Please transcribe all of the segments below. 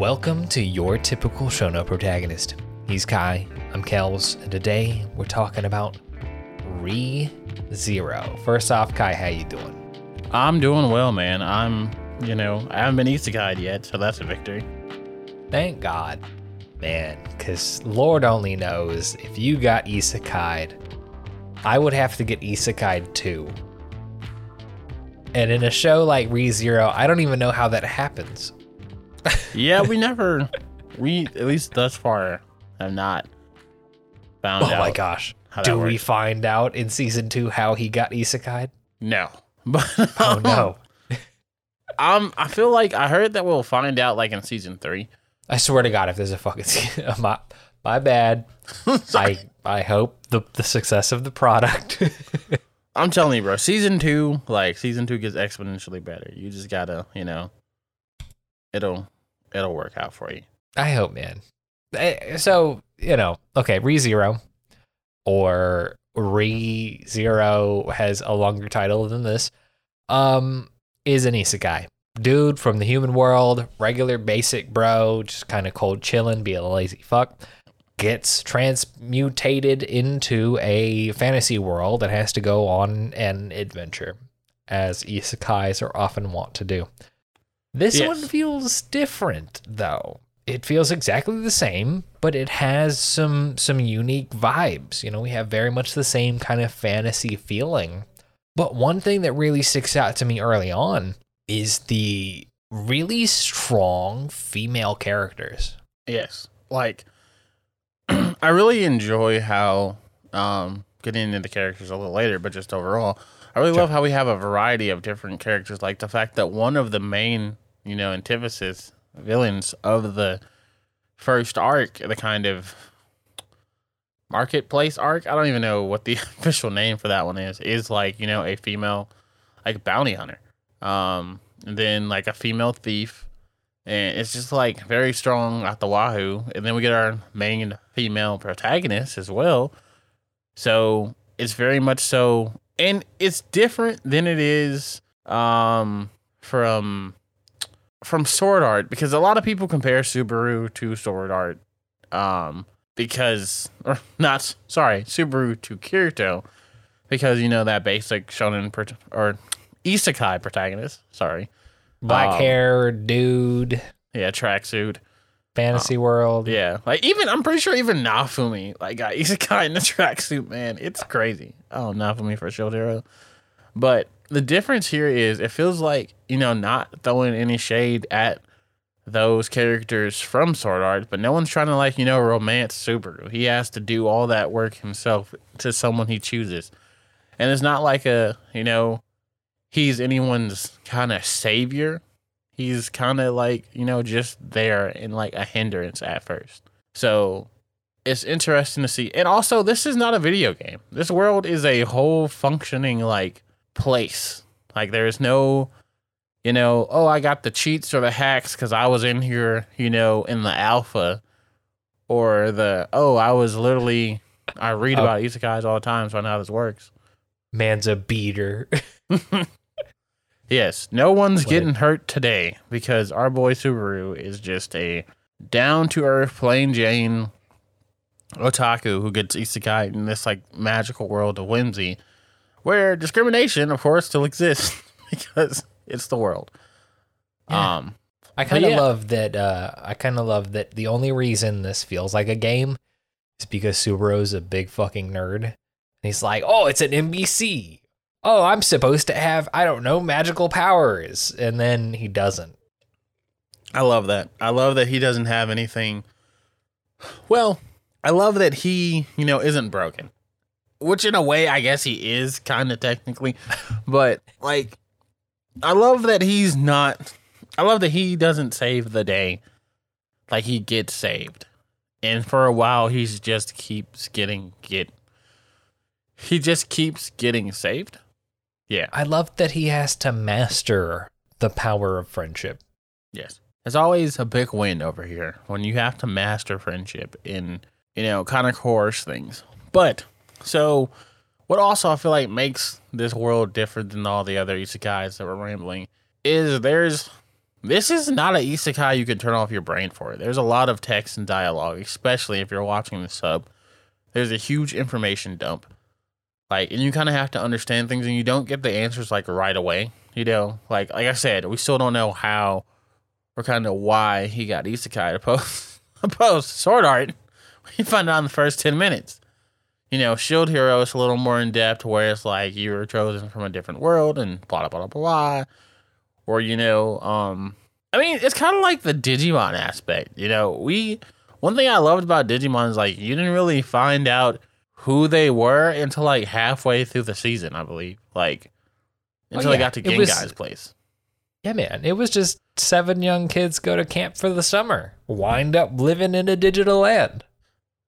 Welcome to your typical Shonen protagonist. He's Kai, I'm Kels, and today we're talking about Re Zero. First off, Kai, how you doing? I'm doing well, man. I'm, you know, I haven't been isekai yet, so that's a victory. Thank God, man, because Lord only knows if you got isekai'd, I would have to get isekai'd too. And in a show like Re Zero, I don't even know how that happens. Yeah, we never, we at least thus far have not found Oh my gosh. how Do we works. find out in season two how he got isekai'd? No, but Oh no. Um, I feel like I heard that we'll find out like in season three. I swear to God, if there's a fucking my, my bad. I I hope the the success of the product. I'm telling you, bro. Season two, like season two, gets exponentially better. You just gotta, you know, it'll it'll work out for you. I hope, man. Eh, So you know, okay, Re Zero or Re Zero has a longer title than this. Um, is an isekai dude from the human world, regular basic bro, just kind of cold chilling, be a lazy fuck. Gets transmutated into a fantasy world and has to go on an adventure, as isekais are often wont to do. This Yes. one feels different, though. It feels exactly the same, but it has some some unique vibes. You know, we have very much the same kind of fantasy feeling. But one thing that really sticks out to me early on is the really strong female characters. Yes. Like I really enjoy how um getting into the characters a little later, but just overall, I really love how we have a variety of different characters. Like the fact that one of the main, you know, antithesis villains of the first arc, the kind of marketplace arc, I don't even know what the official name for that one is, is like, you know, a female like bounty hunter. Um and then like a female thief and it's just like very strong at the wahoo. And then we get our main female protagonist as well. So it's very much so, and it's different than it is um, from from Sword Art because a lot of people compare Subaru to Sword Art um, because, or not, sorry, Subaru to Kirito because you know that basic shonen prot- or isekai protagonist. Sorry, Black Um, hair, dude, yeah, tracksuit. Fantasy oh, world. Yeah, like even I'm pretty sure even Naofumi like got isekai in the tracksuit. Man, it's crazy. Oh, Naofumi for Shotaro. But the difference here is it feels like you know not throwing any shade at those characters from Sword Art, but no one's trying to like you know romance Subaru. He has to do all that work himself to someone he chooses, and it's not like a you know he's anyone's kind of savior he's kind of like you know just there and like a hindrance at first so it's interesting to see and also this is not a video game this world is a whole functioning like place like there's no you know oh i got the cheats or the hacks because i was in here you know in the alpha or the oh i was literally i read Oh. about isekais all the time so i know how this works Man's a beater. Yes, no one's getting hurt today because our boy Subaru is just a down to earth, plain Jane otaku who gets isekai in this like magical world of whimsy, where discrimination, of course, still exists because it's the world. Yeah. Um, I kind of yeah. love that. Uh, I kind of love that the only reason this feels like a game is because Subaru's a big fucking nerd. And he's like, oh, it's an NPC. Oh, I'm supposed to have, I don't know, magical powers. And then he doesn't. I love that. I love that he doesn't have anything. Well, I love that he, you know, isn't broken. Which in a way I guess he is kind of technically, but like I love that he's not I love that he doesn't save the day. Like he gets saved. And for a while he's just keeps getting get he just keeps getting saved. Yeah. I love that he has to master the power of friendship. Yes. There's always a big win over here when you have to master friendship in, you know, kind of coerce things. But, so, what also I feel like makes this world different than all the other isekais that we're rambling is there's this is not an isekai you can turn off your brain for. There's a lot of text and dialogue, especially if you're watching the sub. There's a huge information dump. Like, and you kind of have to understand things, and you don't get the answers like right away. You know, like like I said, we still don't know how or kind of why he got isekai to post sword art. We find out in the first ten minutes. You know, Shield Hero is a little more in depth, where it's like you were chosen from a different world and blah blah blah blah blah. Or you know, um, I mean, it's kind of like the Digimon aspect. You know, we one thing I loved about Digimon is like you didn't really find out who they were until like halfway through the season, I believe. Like until Oh, yeah. they got to Gennai's place. Yeah, man. It was just seven young kids go to camp for the summer, wind up living in a digital land.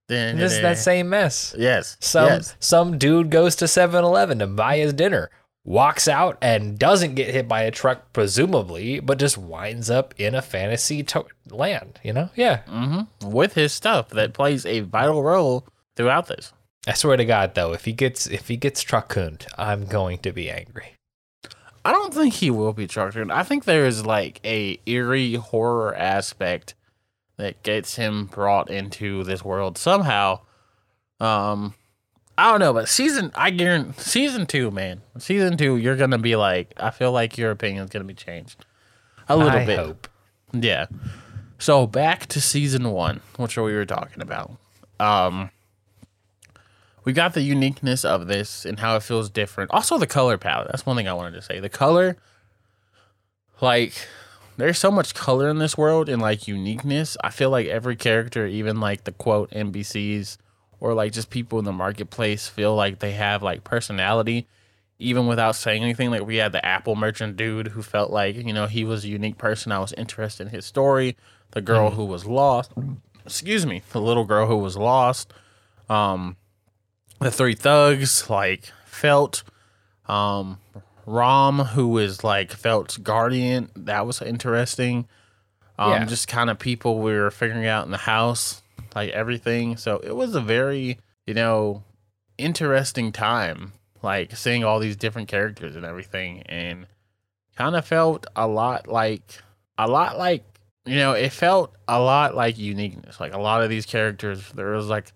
Then This that same mess. Yes. Some yes. some dude goes to 7-Eleven to buy his dinner, walks out and doesn't get hit by a truck, presumably, but just winds up in a fantasy to- land. You know? Yeah. hmm With his stuff that plays a vital role throughout this. I swear to God, though, if he gets if he gets truck cooned, I'm going to be angry. I don't think he will be charged. I think there is like a eerie horror aspect that gets him brought into this world somehow. Um, I don't know, but season I guarantee season two, man, season two, you're gonna be like, I feel like your opinion's gonna be changed a little I bit. hope. Yeah. So back to season one, which we were talking about. Um, we got the uniqueness of this and how it feels different. Also, the color palette. That's one thing I wanted to say. The color, like, there's so much color in this world and like uniqueness. I feel like every character, even like the quote NPCs or like just people in the marketplace, feel like they have like personality, even without saying anything. Like we had the Apple merchant dude who felt like you know he was a unique person. I was interested in his story. The girl who was lost, excuse me, the little girl who was lost. Um, the three thugs like felt um rom who was like felt's guardian that was interesting. Um Yeah. just kind of people we were figuring out in the house like everything. So it was a very you know interesting time like seeing all these different characters and everything. And kind of felt a lot like a lot like you know it felt a lot like uniqueness. Like a lot of these characters there was like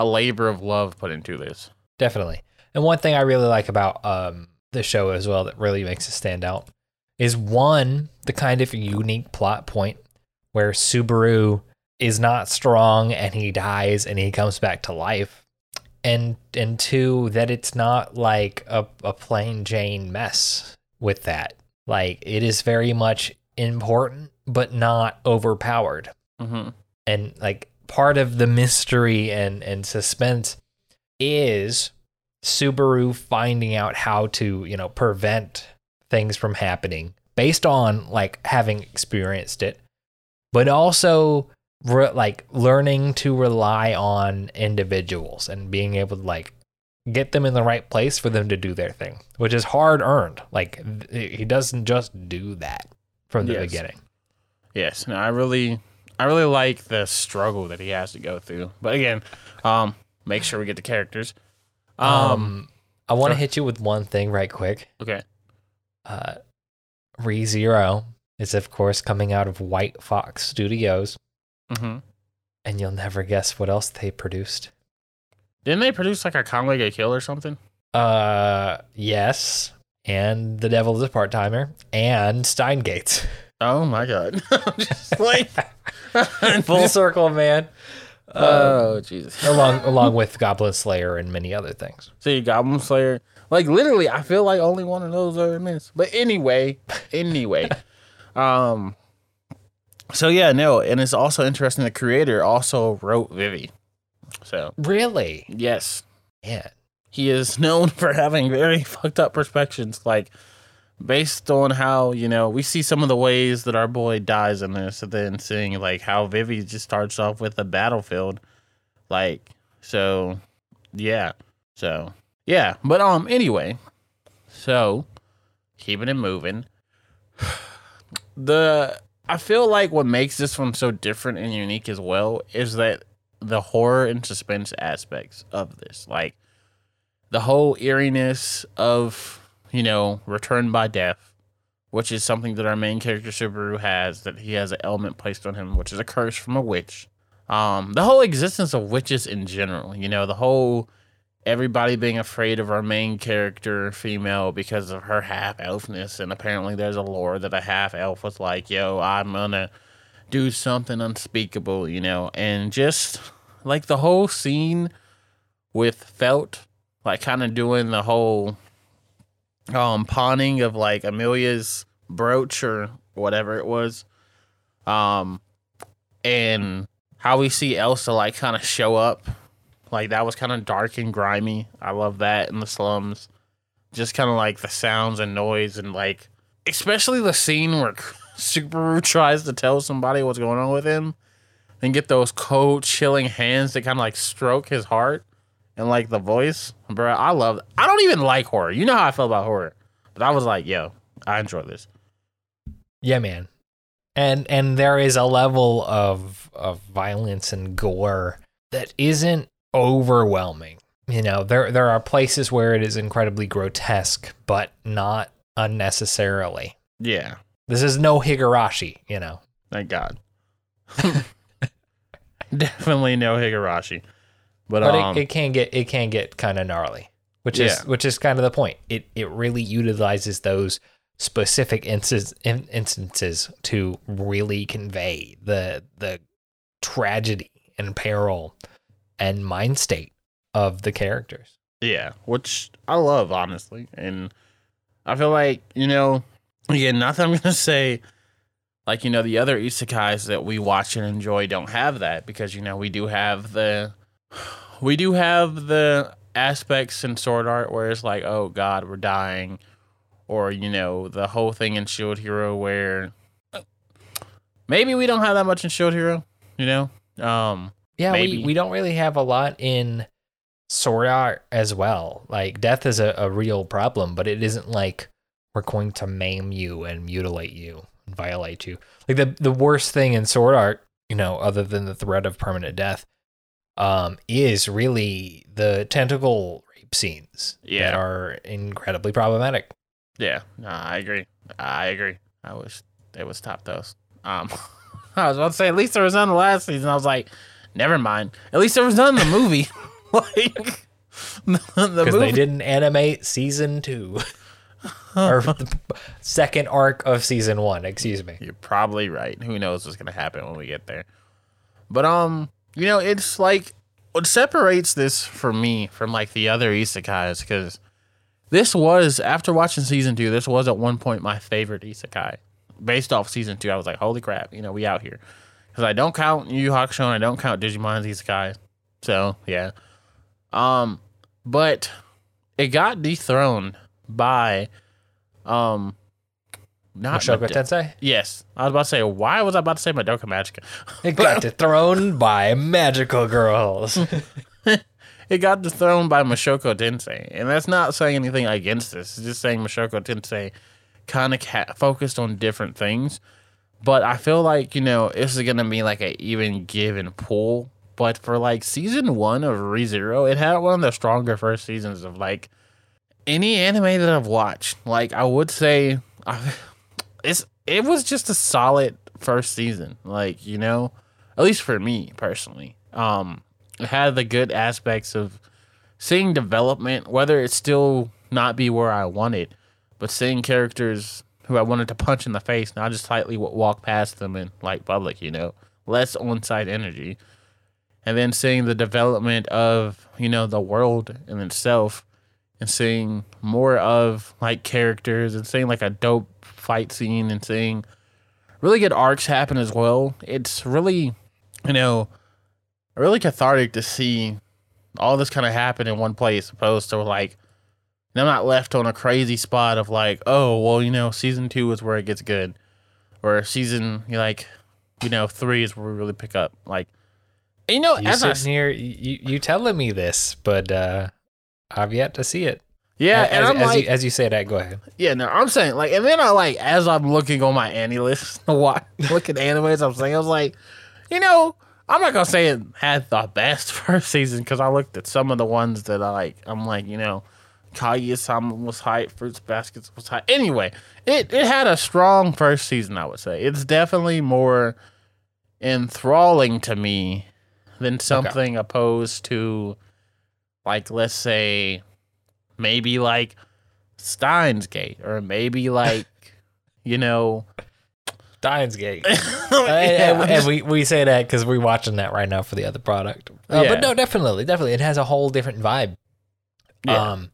a labor of love put into this Definitely. And one thing I really like about um, the show as well that really makes it stand out is one, the kind of unique plot point where Subaru is not strong and he dies and he comes back to life. And and two, that it's not like a, a plain Jane mess with that. Like it is very much important, but not overpowered mm-hmm. and like part of the mystery and and suspense is Subaru finding out how to, you know, prevent things from happening based on like having experienced it, but also re- like learning to rely on individuals and being able to like get them in the right place for them to do their thing, which is hard earned. Like he doesn't just do that from the Yes. beginning. Yes, no, I really, I really like the struggle that he has to go through. But again, um, make sure we get the characters. Um, Um, I want to hit you with one thing right quick. okay, Uh, Re Zero is, of course, coming out of White Fox Studios, hmm and you'll never guess what else they produced. didn't they produce like a Akame ga Kill or something? Uh, yes, and The Devil is a Part Timer, and Steins Gate. Oh my god, just like Full circle, man. Oh Jesus! along along with Goblin Slayer and many other things. See, Goblin Slayer. Like literally, I feel like only one of those are missed. But anyway, anyway, um. So yeah, no, and it's also interesting. The creator also wrote Vivy. So Really? yes, yeah, he is known for having very fucked up perspectives. Like based on how you know we see some of the ways that our boy dies in this, and then seeing like how Vivy just starts off with a battlefield. Like so, yeah. So yeah, but um, anyway, so keeping it moving. The I feel like what makes this one so different and unique as well is that the horror and suspense aspects of this, like the whole eeriness of you know return by death, which is something that our main character Subaru has, that he has an element placed on him, which is a curse from a witch. Um, the whole existence of witches in general, you know, the whole everybody being afraid of our main character female because of her half elfness, and apparently there's a lore that a half elf was like, "Yo, I'm gonna do something unspeakable," you know, and just like the whole scene with Felt, like kind of doing the whole um pawning of like Amelia's brooch or whatever it was. Um and how we see Elsa like kind of show up. Like that was kind of dark and grimy. I love that in the slums. Just kind of like the sounds and noise and like especially the scene where Subaru tries to tell somebody what's going on with him and get those cold chilling hands that kind of like stroke his heart and like the voice, bro. I love. I don't even like horror. You know how I feel about horror, but I was like, yo, I enjoy this. Yeah, man. And and there is a level of of violence and gore that isn't overwhelming. You know, there there are places where it is incredibly grotesque, but not unnecessarily. Yeah, This is no Higurashi, you know. thank God. Definitely no Higurashi, but, But um, it, it can get it can get kind of gnarly, which is which is kind of the point. It it really utilizes those specific instances instances to really convey the the tragedy and peril and mind state of the characters. Yeah, which I love honestly, and I feel like you know, again, not that I'm gonna say like you know the other isekais that we watch and enjoy don't have that because you know we do have the we do have the aspects in Sword Art where it's like oh God we're dying, or you know the whole thing in Shield Hero where maybe we don't have that much in Shield Hero, you know. Um, Yeah, Maybe. we, we don't really have a lot in Sword Art as well. Like death is a, a real problem, but it isn't like we're going to maim you and mutilate you and violate you. Like the the worst thing in Sword Art, you know, other than the threat of permanent death, um, is really the tentacle rape scenes that Yeah. are incredibly problematic. Yeah, no, I agree. I agree. I wish they would stop those. Um, I was about to say at least there was none the last season. I was like, never mind. At least there was none in the movie. like the, the Because they didn't animate season two. or the second arc of season one, excuse me. You're probably right. Who knows what's gonna happen when we get there? But um, you know, it's like what separates this for me from like the other isekais because this was after watching season two. This was at one point my favorite isekai. Based off season two, I was like, "Holy crap!" You know, we out here because I don't count Yu Yu Hakusho and I don't count Digimon's isekai. So yeah, um, but it got dethroned by um, not Mushoku Made- Tensei? Yes, I was about to say. Why was I about to say Madoka Magica? It got dethroned by magical girls. It got dethroned by Mushoku Tensei, and that's not saying anything against this. It's just saying Mushoku Tensei kind of ca- focused on different things. But I feel like you know this is gonna be like a even give and pull. But for like season one of ReZero, it had one of the stronger first seasons of like any anime that I've watched. Like I would say, I, it's it was just a solid first season. Like you know, at least for me personally. Um, it had the good aspects of seeing development, whether it still not be where I wanted, but seeing characters who I wanted to punch in the face, not just slightly walk past them in like public, you know, less on-site energy, and then seeing the development of you know the world in itself, and seeing more of like characters and seeing like a dope fight scene and seeing really good arcs happen as well. It's really, you know, really cathartic to see all this kind of happen in one place, opposed to like, I'm not left on a crazy spot of like, oh, well, you know, season two is where it gets good, or season, you like, you know, three is where we really pick up. Like, you know, you as I, here, you, you telling me this, but uh, I've yet to see it. Yeah, as, and I'm as, like, you, as you say that, go ahead. Yeah, no, I'm saying like, and then I like as I'm looking on my AniList, what look at animes, I'm saying I was like, you know, I'm not gonna say it had the best first season because I looked at some of the ones that I like. I'm like, you know, Kaguya-sama was hype. Fruits Baskets was hype. Anyway, it it had a strong first season. I would say it's definitely more enthralling to me than something opposed to, like let's say, maybe like Steins Gate or maybe like you know. Steins Gate. and, Yeah, and- and we, we say that because we're watching that right now for the other product. Uh, Yeah. But no, definitely, definitely, it has a whole different vibe. Yeah. Um,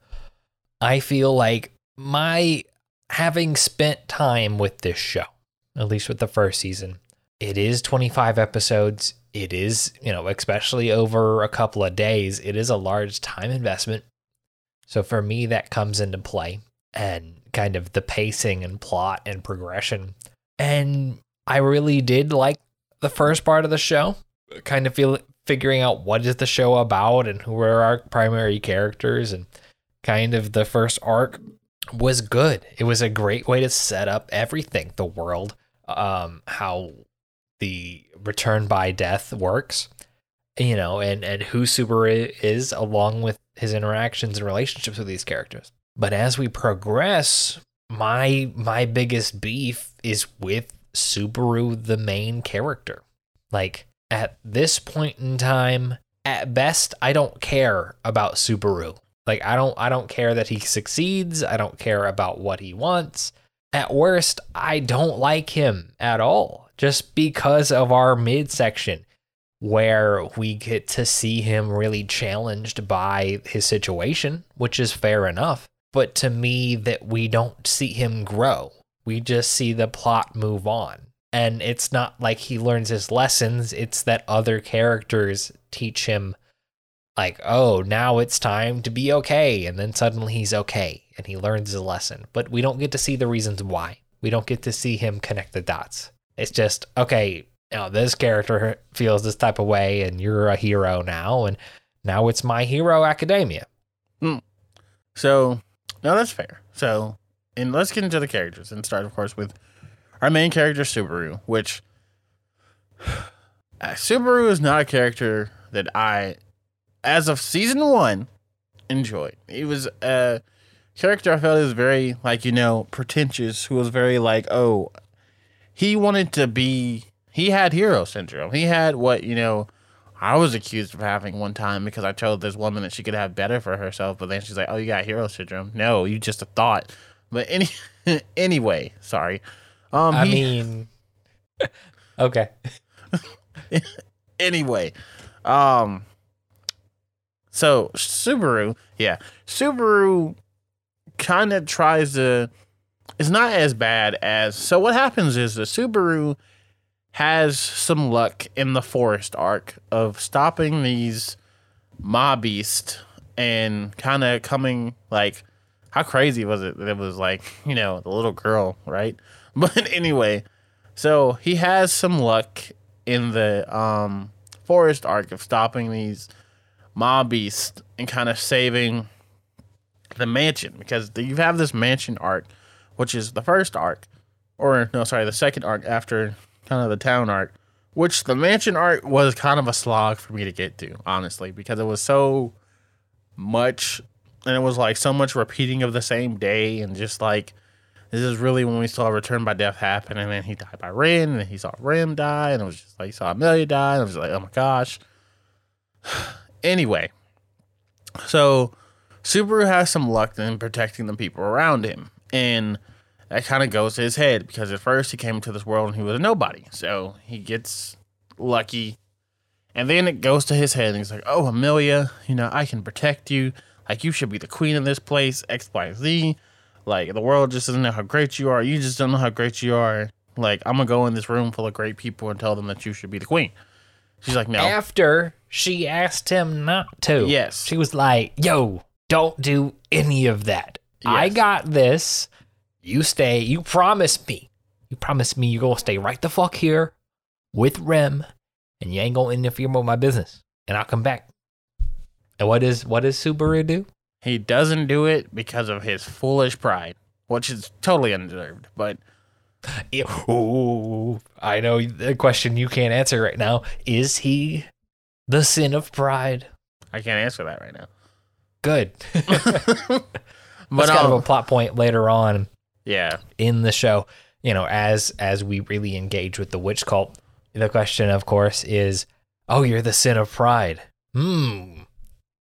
I feel like my having spent time with this show, at least with the first season, it is 25 episodes. It is, you know, especially over a couple of days, it is a large time investment. So for me, that comes into play and kind of the pacing and plot and progression. And I really did like the first part of the show, kind of feel figuring out what is the show about and who are our primary characters and kind of the first arc was good. It was a great way to set up everything, the world, um, how the return by death works, you know, and and who Subaru is along with his interactions and relationships with these characters. But as we progress, my my biggest beef is with Subaru the main character. Like at this point in time, at best I don't care about Subaru. Like I don't I don't care that he succeeds. I don't care about what he wants. At worst, I don't like him at all just because of our midsection where we get to see him really challenged by his situation, which is fair enough. But to me that we don't see him grow. We just see the plot move on. And it's not like he learns his lessons, it's that other characters teach him like, oh, now it's time to be okay. And then suddenly he's okay and he learns his lesson. But we don't get to see the reasons why. We don't get to see him connect the dots. It's just, okay, now this character feels this type of way and you're a hero now. And now it's my hero academia. So, no, that's fair. So, and let's get into the characters and start, of course, with our main character, Subaru, which uh, Subaru is not a character that I, as of season one, enjoyed. He was a character I felt is very, like, you know, pretentious, who was very like, oh, he wanted to be, he had hero syndrome. He had what, you know, I was accused of having one time because I told this woman that she could have better for herself, but then she's like, "Oh, you got hero syndrome." No, you just a thought. But any anyway, sorry. Um, I he- mean, okay. anyway, um, so Subaru, yeah, Subaru kind of tries to. It's not as bad as. So what happens is the Subaru has some luck in the forest arc of stopping these mob beasts and kind of coming like how crazy was it that it was like you know the little girl right? But anyway so he has some luck in the um forest arc of stopping these mob beasts and kind of saving the mansion because you have this mansion arc which is the first arc or no sorry the second arc after kind of the town arc which the mansion arc was kind of a slog for me to get to honestly because it was so much and it was like so much repeating of the same day and just like this is really when we saw return by death happen and then he died by Rem and then he saw Rem die and it was just like he saw Amelia die and it was like oh my gosh. Anyway so Subaru has some luck in protecting the people around him and that kind of goes to his head because at first he came into this world and he was a nobody so he gets lucky and then it goes to his head and he's like oh Amelia you know I can protect you like you should be the queen of this place X Y Z like the world just doesn't know how great you are. You just don't know how great you are. Like I'm gonna go in this room full of great people and tell them that you should be the queen. She's like, no, After she asked him not to. Yes. She was like, yo, don't do any of that. I got this. You stay. You promised me. You promised me you're going to stay right the fuck here with Rem and you ain't to interfere with my business. And I'll come back. And what is what does Subaru do? he doesn't do it because of his foolish pride, which is totally undeserved. But Ooh, I know the question you can't answer right now. Is he the sin of pride? I can't answer that right now. good. But That's kind of um, a plot point later on yeah, in the show. You know, as as we really engage with the witch cult, the question, of course, is, "Oh, you're the sin of pride." Hmm.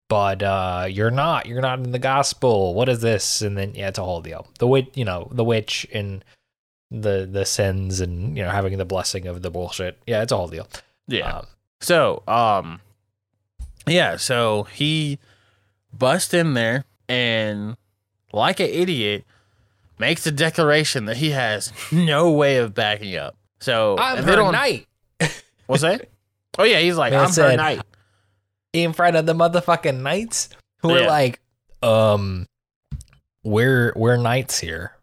But uh, you're not. You're not in the gospel. What is this? And then yeah, it's a whole deal. The witch, you know, the witch and the the sins, and you know, having the blessing of the bullshit. Yeah, it's a whole deal. yeah. Um, So, um, yeah, so he busts in there and, like an idiot, makes a declaration that he has no way of backing up. So I'm her knight What's that? Oh yeah, he's like, Man I'm her knight. in front of the motherfucking knights who are like, um, we're we're knights here.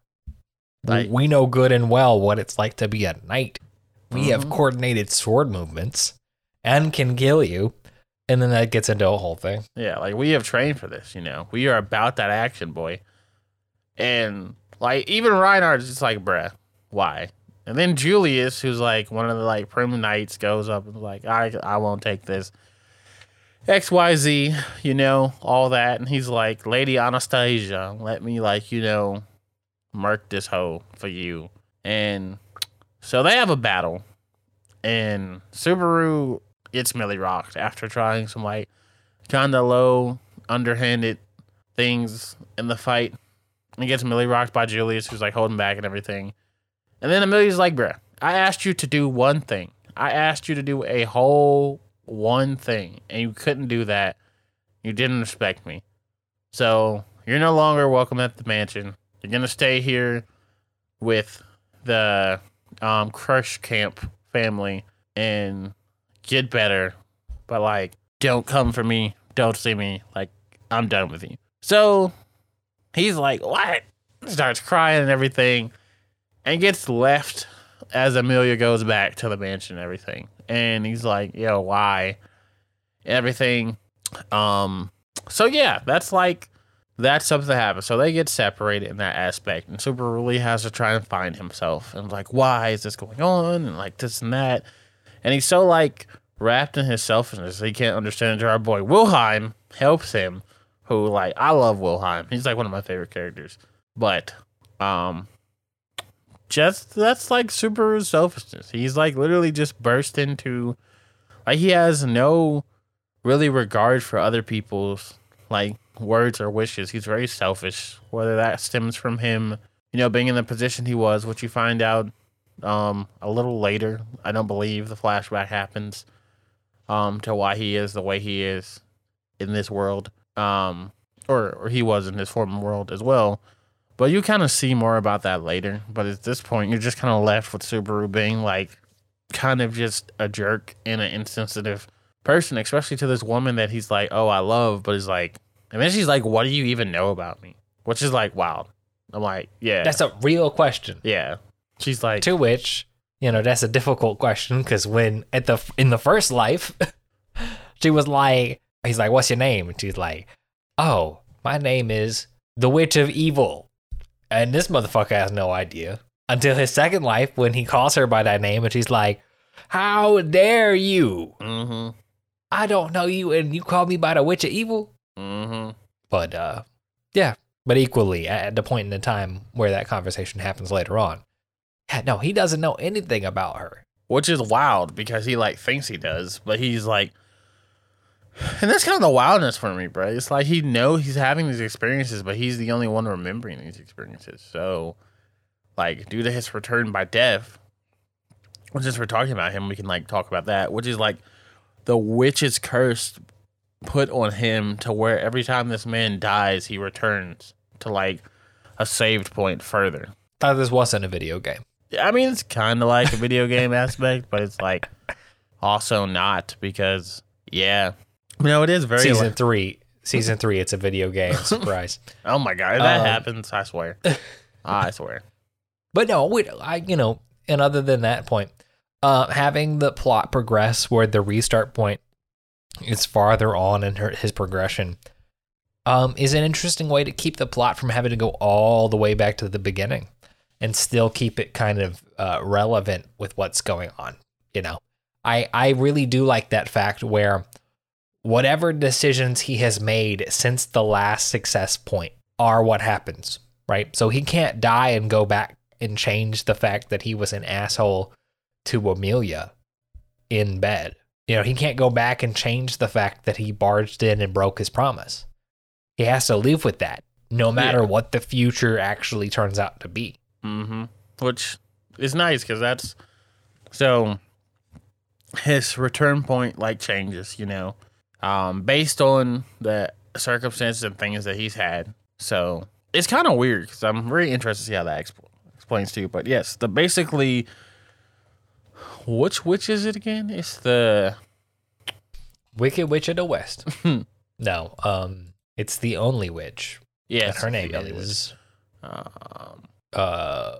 We- Like- we know good and well what it's like to be a knight. We have Mhm. coordinated sword movements and can kill you. And then that gets into a whole thing. Yeah, like we have trained for this, you know. We are about that action, boy. And like even Reinhard's just like, bruh, why? And then Julius, who's like one of the like prim knights, goes up and like, I I won't take this. XYZ, you know, all that. And he's like, Lady Anastasia, let me like, you know, murk this hoe for you. And so they have a battle. And Subaru gets Millie rocked after trying some like kind of low, underhanded things in the fight. And gets Millie rocked by Julius, who's like holding back and everything. And then Amelia's like, bruh, I asked you to do one thing. I asked you to do a whole one thing, and you couldn't do that. You didn't respect me. So you're no longer welcome at the mansion. You're gonna stay here with the um, Crush Camp family and get better. But like, don't come for me. Don't see me. Like, I'm done with you. So he's like, what? Starts crying and everything, and gets left as Amelia goes back to the mansion and everything. And he's like, yo, why? Everything. Um, so yeah, that's like that's something that happens. So they get separated in that aspect, and Super really has to try and find himself and like, why is this going on? And like this and that. And he's so like wrapped in his selfishness, he can't understand our boy Wilhelm helps him. Who like I love Wilhelm. He's like one of my favorite characters. But um just that's like Subaru's selfishness. He's like literally just burst into like he has no really regard for other people's like words or wishes. He's very selfish. Whether that stems from him, you know, being in the position he was, which you find out um a little later. I don't believe the flashback happens um to why he is the way he is in this world. Um or or he was in his former world as well. But you kind of see more about that later. But at this point, you're just kind of left with Subaru being like kind of just a jerk and an insensitive person, especially to this woman that he's like, oh, I love, but he's like, and then she's like, what do you even know about me? Which is like wild. I'm like, yeah, That's a real question. yeah. She's like, To which, you know, that's a difficult question because when at the in the first life, she was like, he's like, "What's your name?" And she's like, "Oh, my name is the Witch of Evil." And this motherfucker has no idea until his second life when he calls her by that name, and she's like, "How dare you? mm-hmm, I don't know you, and you call me by the Witch of Evil." mm-hmm. But uh, yeah. But equally, at the point in the time where that conversation happens later on, yeah, no, he doesn't know anything about her. which is wild because he like thinks he does, but he's like, and that's kind of the wildness for me, bro. It's like he know he's having these experiences, but he's the only one remembering these experiences. So, like, due to his return by death, well, since we're talking about him, we can like talk about that, which is like the witch's curse put on him to where every time this man dies, he returns to like a saved point further. Thought this wasn't a video game. I mean, it's kind of like a video game aspect, but it's like also not because, yeah, no, it is very. season like- three, season three, it's a video game. Surprise. oh my god, if that Um, happens, I swear, I swear. but no, we, I, you know, and other than that point, uh, having the plot progress where the restart point is farther on in her, his progression, um, is an interesting way to keep the plot from having to go all the way back to the beginning, and still keep it kind of uh, relevant with what's going on. You know, I I really do like that fact where whatever decisions he has made since the last success point are what happens, right? So he can't die and go back and change the fact that he was an asshole to Amelia in bed. You know, he can't go back and change the fact that he barged in and broke his promise. He has to live with that, no matter Yeah. what the future actually turns out to be. Mm-hmm. Which is nice because that's so his return point like changes, you know, um, based on the circumstances and things that he's had. So it's kind of weird because I'm very interested to see how that exp- explains to you. But yes, the basically, which witch is it again? It's the Wicked Witch of the West. no, um, it's the only witch. yes, and her name is um, uh,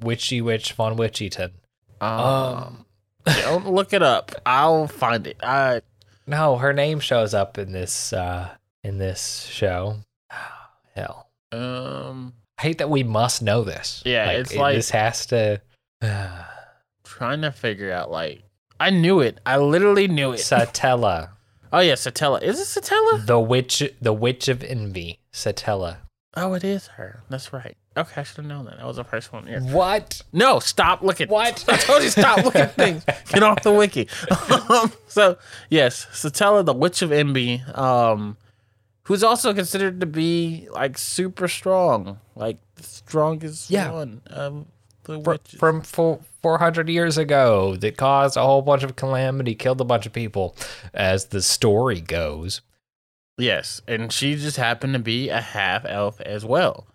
Witchy Witch von Witchyton. um, Um, don't look it up. I'll find it. I no, her name shows up in this uh in this show. Hell, um. I hate that we must know this. Yeah, it's it- like- this has to. trying to figure out like I knew it. I literally knew it. Satella, oh yeah, Satella. Is it Satella? the witch, the witch of envy. Satella. Oh, it is her. That's right. Okay, I should have known that. That was the first one. Yeah. What? No, stop looking. What? I told you stop looking at things. Get off the wiki. um, so yes, Satella, the Witch of Envy, um, who's also considered to be like super strong, like the strongest Yeah. one of the witches. from four, 400 years ago that caused a whole bunch of calamity, killed a bunch of people, as the story goes. yes, and she just happened to be a half elf as well.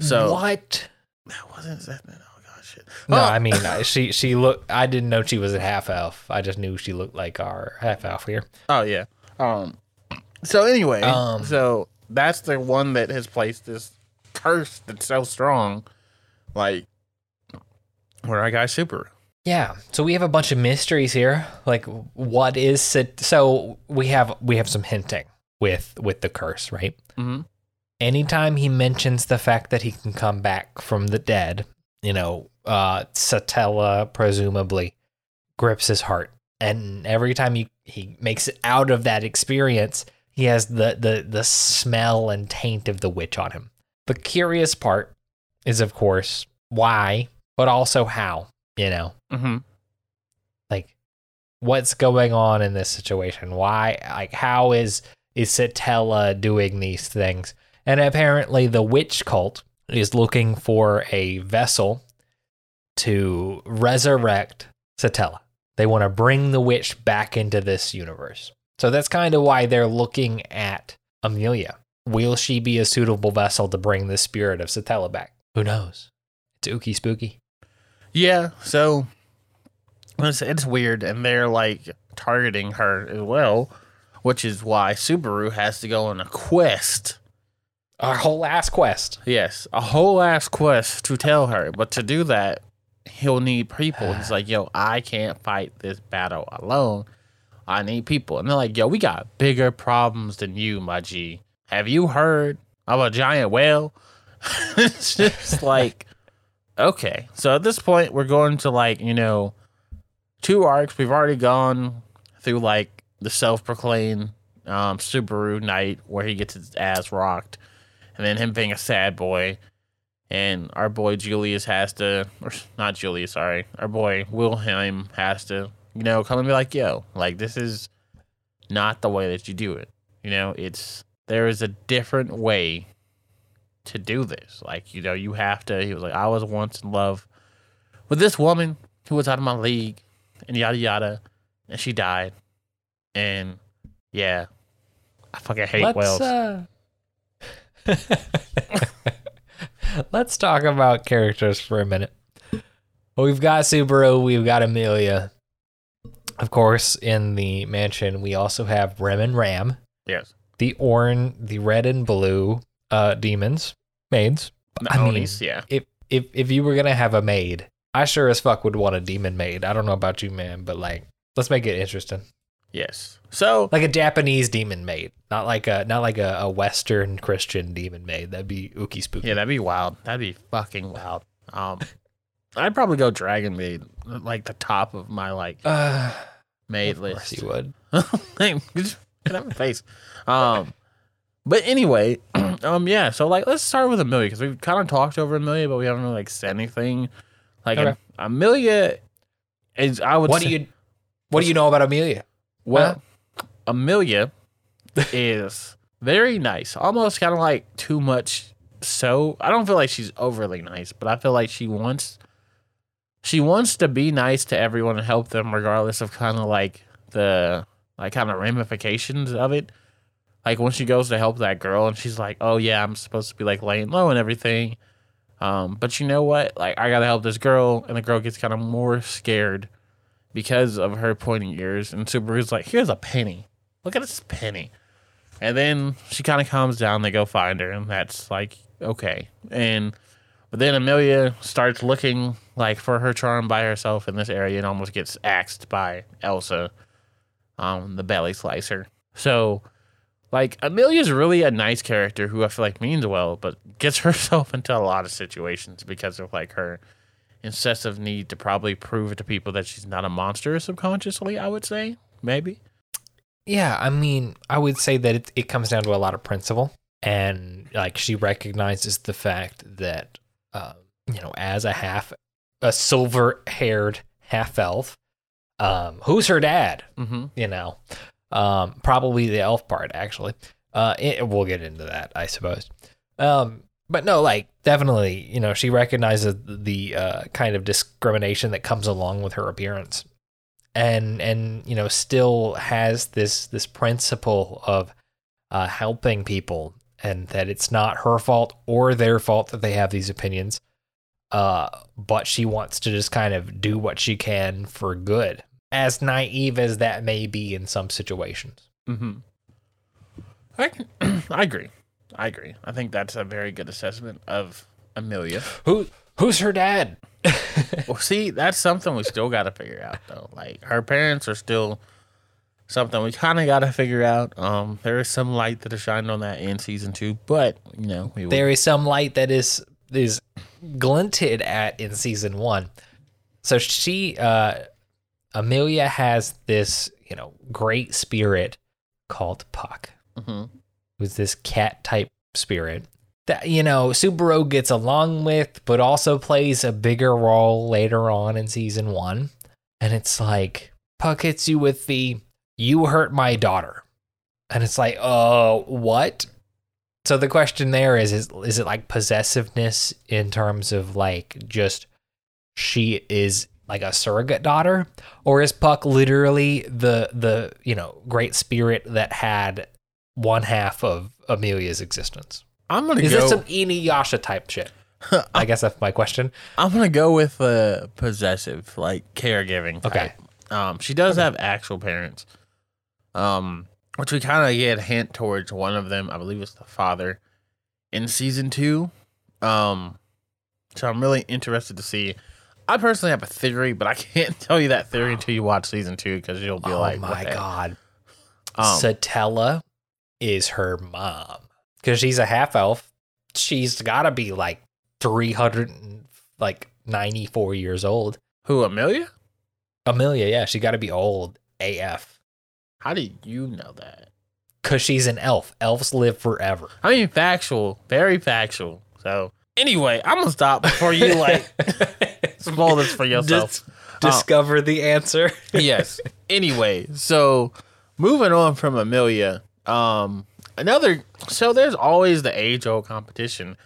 So what? that wasn't that. Oh gosh, shit. No, Oh, I mean I- she she looked. I didn't know she was a half elf. I just knew she looked like our half elf here. Oh yeah. Um. So anyway, Um, so that's the one that has placed this curse that's so strong, like where I got super. Yeah. So we have a bunch of mysteries here. Like what is Sat- so we have we have some hinting with with the curse, right? Mm-hmm. Anytime he mentions the fact that he can come back from the dead, you know, uh, Satella presumably grips his heart. And every time he, he makes it out of that experience, he has the, the, the smell and taint of the witch on him. The curious part is, of course, why, but also how, you know, Mm-hmm. like what's going on in this situation? Why, like, how is, is Satella doing these things? And apparently, the witch cult is looking for a vessel to resurrect Satella. They want to bring the witch back into this universe. So that's kind of why they're looking at Amelia. Will she be a suitable vessel to bring the spirit of Satella back? Who knows? It's ooky spooky. Yeah. So it's, it's weird, and they're like targeting her as well, which is why Subaru has to go on a quest. Our whole ass quest. Yes, a whole ass quest to tell her, but to do that, he'll need people. He's like, yo, I can't fight this battle alone. I need people. And they're like, yo, we got bigger problems than you, my G. Have you heard of a giant whale? it's just like, okay. So at this point, we're going to like, you know, two arcs. We've already gone through like the self proclaimed um, Subaru Knight where he gets his ass rocked. And then him being a sad boy. And our boy Julius has to, or not Julius, sorry. Our boy Wilhelm has to, you know, come and be like, yo, like, this is not the way that you do it. You know, it's, there is a different way to do this. Like, you know, you have to, he was like, I was once in love with this woman who was out of my league and yada yada. And she died. And yeah, I fucking hate Let's, whales. uh, Let's talk about characters for a minute. Well, we've got Subaru, we've got Amelia. Of course, in the mansion, we also have Rem and Ram, yes. the orange, the red and blue uh, demons, maids. The I mean, yeah. If if if you were gonna have a maid, I sure as fuck would want a demon maid. I don't know about you, man, but like, let's make it interesting. Yes. So Like a Japanese demon maid, not like a not like a, a Western Christian demon maid. That'd be ooky spooky. yeah, that'd be wild. That'd be fucking wild. Um, I'd probably go Dragon Maid, like the top of my like Uh, made Of course list. you would. Like, just get out of my face. Um, but anyway, um, yeah. So like, let's start with Amelia because we've kind of talked over Amelia, but we haven't really like said anything. Like Okay. Amelia is, I would. What say, do you What do you know about Amelia? Well, Emilia is very nice, almost kind of like too much. So I don't feel like she's overly nice, but I feel like she wants she wants to be nice to everyone and help them, regardless of kind of like the like kind of ramifications of it. Like when she goes to help that girl, and she's like, "Oh yeah, I'm supposed to be like laying low and everything." Um, but you know what? Like I gotta help this girl, and the girl gets kind of more scared because of her pointy ears. And Subaru's like, "Here's a penny. Look at this penny." And then she kind of calms down. They go find her, and that's like okay. And but then Emilia starts looking like for her charm by herself in this area, and almost gets axed by Elsa, um, the belly slicer. So. Like Emilia's really a nice character who I feel like means well, but gets herself into a lot of situations because of like her incessive need to probably prove to people that she's not a monster subconsciously, I would say. Maybe. Yeah, I mean, I would say that it, it comes down to a lot of principle, and like she recognizes the fact that, uh, you know, as a half, a silver-haired half elf, um, who's her dad? Mm-hmm. You know, um, probably the elf part actually. Uh, it, we'll get into that, I suppose. Um, but no, like definitely, you know, she recognizes the uh, kind of discrimination that comes along with her appearance, and and you know, still has this this principle of uh, helping people, and that it's not her fault or their fault that they have these opinions. Uh, but she wants to just kind of do what she can for good, as naive as that may be in some situations. Mm-hmm. I I agree. I agree. I think that's a very good assessment of Emilia. Who who's her dad? Well, see, that's something we still got to figure out, though. Like her parents are still something we kind of got to figure out. Um, there is some light that is shined on that in season two, but you know, we will there is some light that is is glinted at in season one. So she uh Emilia has this, you know, great spirit called Puck. Mhm. Who's this cat type spirit that you know Subaru gets along with, but also plays a bigger role later on in season one. And it's like Puck hits you with the "you hurt my daughter," and it's like, oh, what? So the question there is: is is it like possessiveness in terms of like just she is like a surrogate daughter, or is Puck literally the the you know great spirit that had one half of Emilia's existence? I'm gonna Is go. this some Inuyasha type shit? I guess that's my question. I'm gonna go with uh, possessive, like caregiving. Type. Okay. Um, she does have actual parents. Um, which we kind of get a hint towards one of them. I believe it's the father in season two. Um, so I'm really interested to see. I personally have a theory, but I can't tell you that theory until you watch season two because you'll be oh like, my god, Um, Satella is her mom because she's a half elf. She's got to be like three hundred like ninety four years old. who Emilia? Emilia, yeah, she got to be old AF How do you know that? because she's an elf. Elves live forever. I mean, factual, very factual. So anyway, I'm gonna stop before you like spoil this for yourself. Dis- discover the answer. yes. Anyway, so moving on from Emilia, um, another. So there's always the age old competition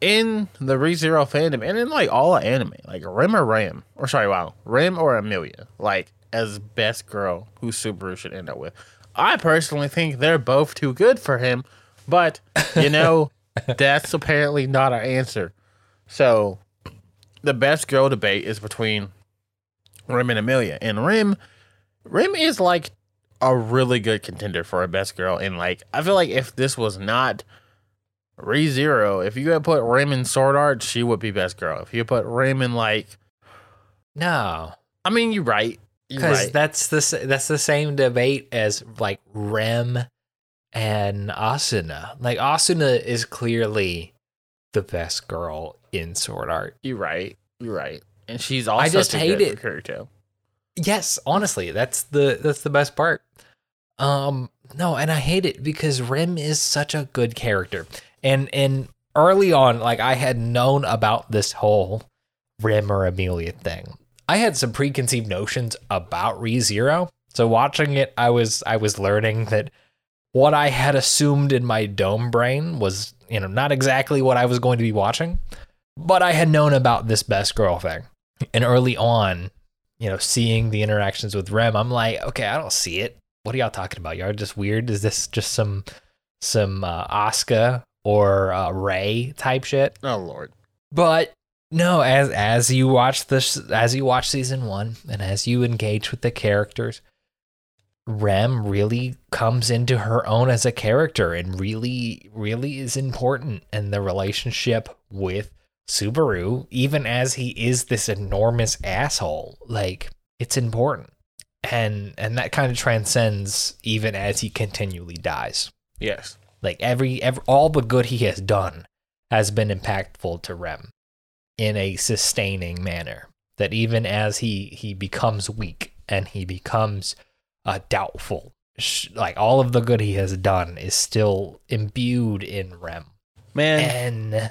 in the ReZero fandom and in like all anime, like Rem or Ram, or sorry, wow, Rem or Emilia, like as best girl who Subaru should end up with. I personally think they're both too good for him, but you know, that's apparently not our answer. So the best girl debate is between Rem and Emilia. And Rem Rem is like a really good contender for a best girl. And like I feel like if this was not Re Zero, if you had put in Sword Art, she would be best girl. If you put Rem in like no, I mean you're right. Because right. that's the that's the same debate as like Rem and Asuna. Like Asuna is clearly the best girl in Sword Art. you're right. You're right. And she's also I just hate it. Kirito. Yes, honestly, that's the that's the best part. Um no, and I hate it because Rem is such a good character. And and early on, like I had known about this whole Rem or Emilia thing. I had some preconceived notions about ReZero. So watching it, I was I was learning that what I had assumed in my dome brain was, you know, not exactly what I was going to be watching, but I had known about this best girl thing. And early on, you know, seeing the interactions with Rem, I'm like, okay, I don't see it. What are y'all talking about? Y'all just weird? Is this just some some uh, Asuka or uh, Rei type shit? Oh lord. But no, as as you watch this, as you watch season one, and as you engage with the characters, Rem really comes into her own as a character and really, really is important. in the relationship with Subaru, even as he is this enormous asshole, like it's important. And and that kind of transcends even as he continually dies. Yes. Like every, every all the good he has done has been impactful to Rem in a sustaining manner. That even as he he becomes weak and he becomes uh, doubtful, sh- like all of the good he has done is still imbued in Rem. Man, And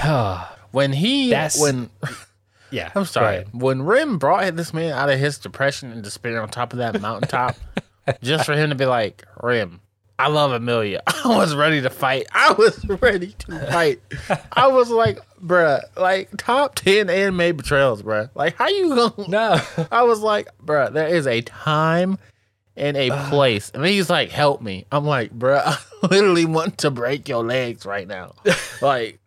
uh, when he That's- when yeah, I'm sorry. When Rem brought this man out of his depression and despair on top of that mountaintop, just for him to be like, Rem, I love Emilia. I was ready to fight. I was ready to fight. I was like, bruh, like top 10 anime betrayals, bruh. Like, how you gonna. No, I was like, bruh, there is a time and a place. And then he's like, help me. I'm like, bruh, I literally want to break your legs right now. Like,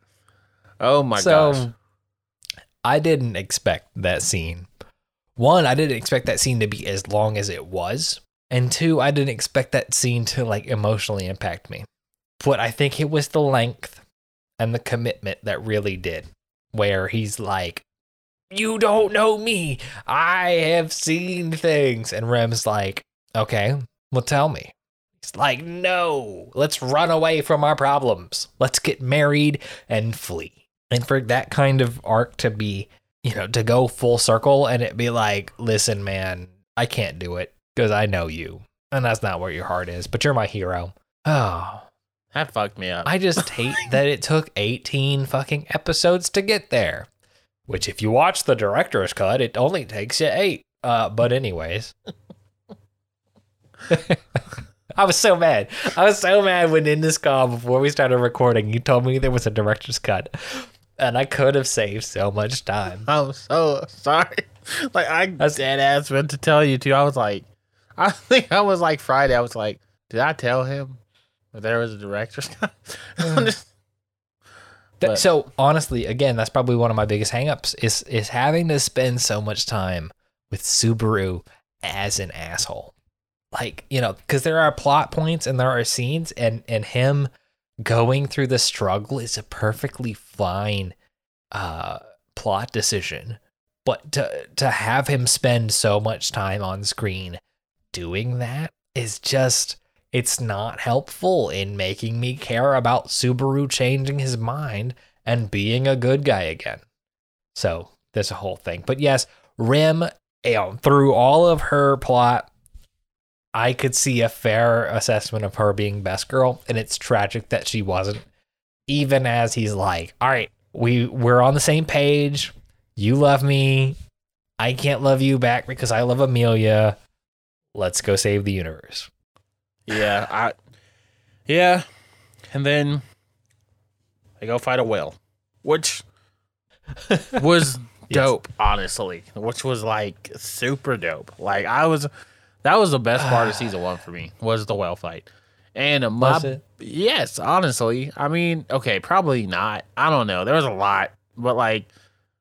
oh my so gosh. I didn't expect that scene. One, I didn't expect that scene to be as long as it was. And two, I didn't expect that scene to like emotionally impact me. But I think it was the length and the commitment that really did. Where he's like, You don't know me. I have seen things. And Rem's like, Okay, well, tell me. He's like, No, let's run away from our problems. Let's get married and flee. And for that kind of arc to be, you know, to go full circle and it be like, Listen, man, I can't do it because I know you. And that's not where your heart is, but you're my hero. Oh, That fucked me up. I just hate that it took 18 fucking episodes to get there. Which, if you watch the director's cut, it only takes you eight. Uh, but anyways, I was so mad. I was so mad when in this call before we started recording, you told me there was a director's cut, and I could have saved so much time. I'm so sorry. Like I That's- dead ass meant to tell you too. I was like, I think I was like Friday. I was like, did I tell him that there was a director's cut? Mm. That- But- so honestly, again, that's probably one of my biggest hangups is is having to spend so much time with Subaru as an asshole. Like, you know, because there are plot points and there are scenes and and him going through the struggle is a perfectly fine uh plot decision. But to to have him spend so much time on screen doing that is just it's not helpful in making me care about Subaru changing his mind and being a good guy again. So there's a whole thing. But yes, Rem, you know, through all of her plot, I could see a fair assessment of her being best girl, and it's tragic that she wasn't. Even as he's like, "All right, we we're on the same page. You love me. I can't love you back because I love Emilia. Let's go save the universe." yeah, I, yeah, and then they go fight a whale, which was dope, honestly. Which was like super dope. Like I was, that was the best part of season one for me was the whale fight, and my it? yes, honestly. I mean, okay, probably not. I don't know. There was a lot, but like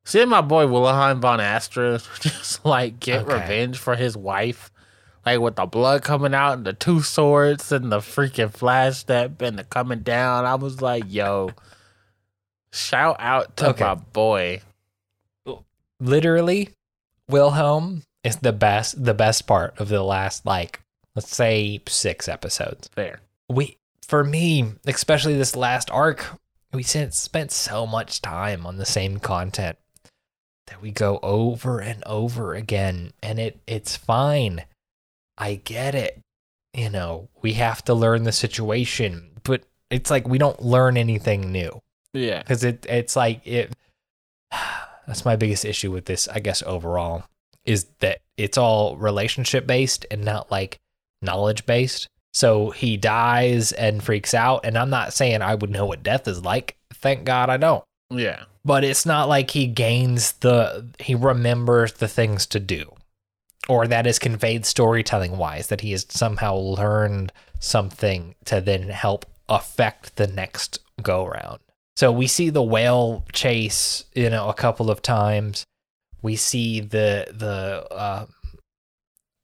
seeing my boy Wilhelm von Astrea just like get Okay. revenge for his wife, like with the blood coming out and the two swords and the freaking flash step and the coming down. I was like, yo, shout out to Okay. my boy. literally wilhelm is the best the best part of the last like let's say six episodes There. we for me especially this last arc we spent spent so much time on the same content that we go over and over again and it it's fine. I get it. You know, we have to learn the situation, but it's like we don't learn anything new Yeah. because it it's like it that's my biggest issue with this i guess overall is that it's all relationship based and not like knowledge based. So he dies and freaks out and i'm not saying i would know what death is like thank god i don't. Yeah. but it's not like he gains the he remembers the things to do or that is conveyed storytelling wise that he has somehow learned something to then help affect the next go round so we see the whale chase you know a couple of times we see the the uh,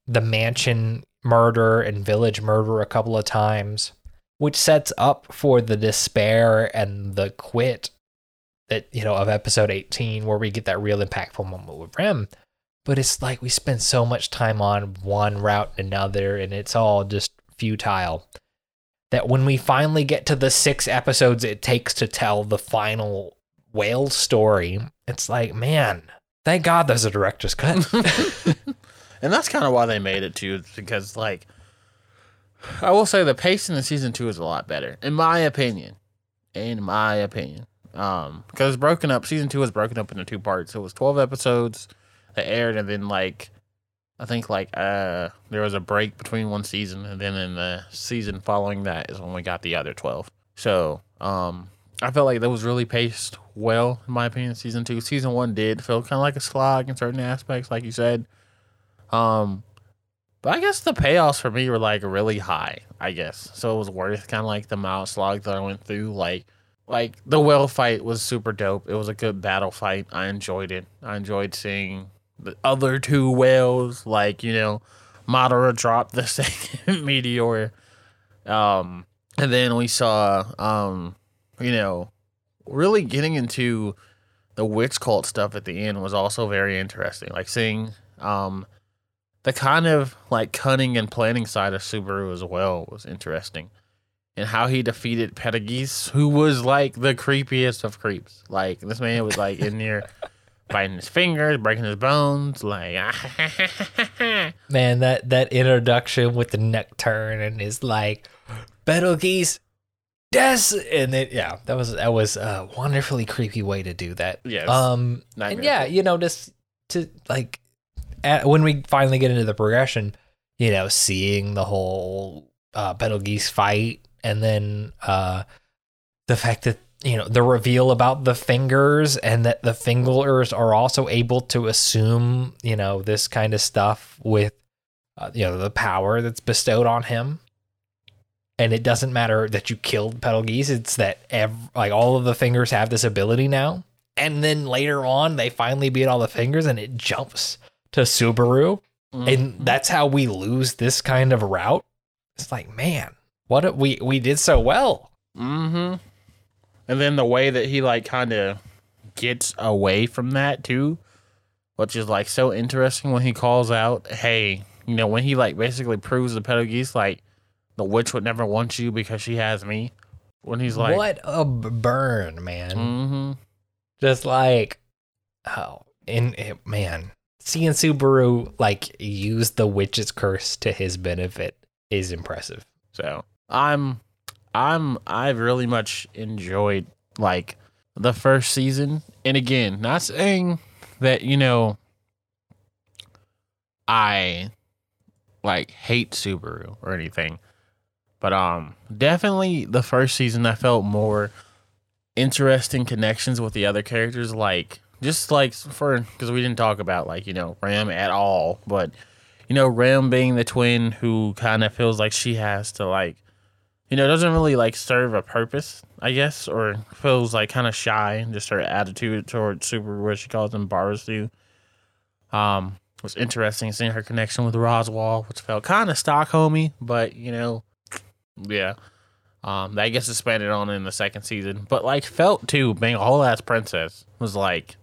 the mansion murder and village murder a couple of times which sets up for the despair and the quit that you know of episode 18 where we get that real impactful moment with Rem. But it's like we spend so much time on one route and another and it's all just futile that when we finally get to the six episodes it takes to tell the final whale story it's like man thank god there's a director's cut and that's kind of why they made it too, because like I will say the pacing in season two is a lot better, in my opinion. In my opinion, um, because broken up. Season two was broken up into two parts. It was twelve episodes that aired, and then like I think like uh there was a break between one season, and then in the season following that is when we got the other twelve. So um, I felt like that was really paced well, in my opinion. Season two, season one did feel kind of like a slog in certain aspects, like you said. Um, but I guess the payoffs for me were like really high. I guess so. It was worth kind of like the mile slog that I went through. Like, like the whale fight was super dope. It was a good battle fight. I enjoyed it. I enjoyed seeing the other two whales. Like you know, Madara drop the second meteor. Um, and then we saw um, you know, really getting into the witch cult stuff at the end was also very interesting. Like seeing um the kind of like cunning and planning side of Subaru as well was interesting. And how he defeated Petelgeuse, who was like the creepiest of creeps. Like this man was like in there biting his fingers, breaking his bones, like man that that introduction with the neck turn and is like Betelgeuse Des and it yeah that was that was a wonderfully creepy way to do that. Yeah, um and yeah you know just to like at, when we finally get into the progression you know seeing the whole uh Betelgeuse fight and then uh the fact that you know the reveal about the fingers and that the fingers are also able to assume you know this kind of stuff with uh, you know the power that's bestowed on him and it doesn't matter that you killed Betelgeuse it's that ev- like all of the fingers have this ability now. And then later on they finally beat all the fingers and it jumps to Subaru. And that's how we lose this kind of route. It's like man what a, we we did so well. Mm-hmm. And then the way that he like kind of gets away from that too, which is like so interesting when he calls out, "Hey, you know," when he like basically proves the Petelgeuse like the witch would never want you because she has me. When he's like, what a burn man Mm-hmm. just like oh and it, man seeing subaru like use the witch's curse to his benefit is impressive So I'm, I'm, I've really much enjoyed like the first season. And again, not saying that, you know, I like hate Subaru or anything, but um, definitely the first season I felt more interesting connections with the other characters. Like, just like for, because we didn't talk about like, you know, Ram at all, but you know, Ram being the twin who kind of feels like she has to like, you know, doesn't really like serve a purpose, I guess, or feels like kind of shy. and Just her attitude towards Super, what she calls him, Barusu. Um, was interesting seeing her connection with Roswaal, which felt kind of Stockholmy, but you know, yeah. Um, that gets expanded on in the second season, but like felt too being a whole ass princess was like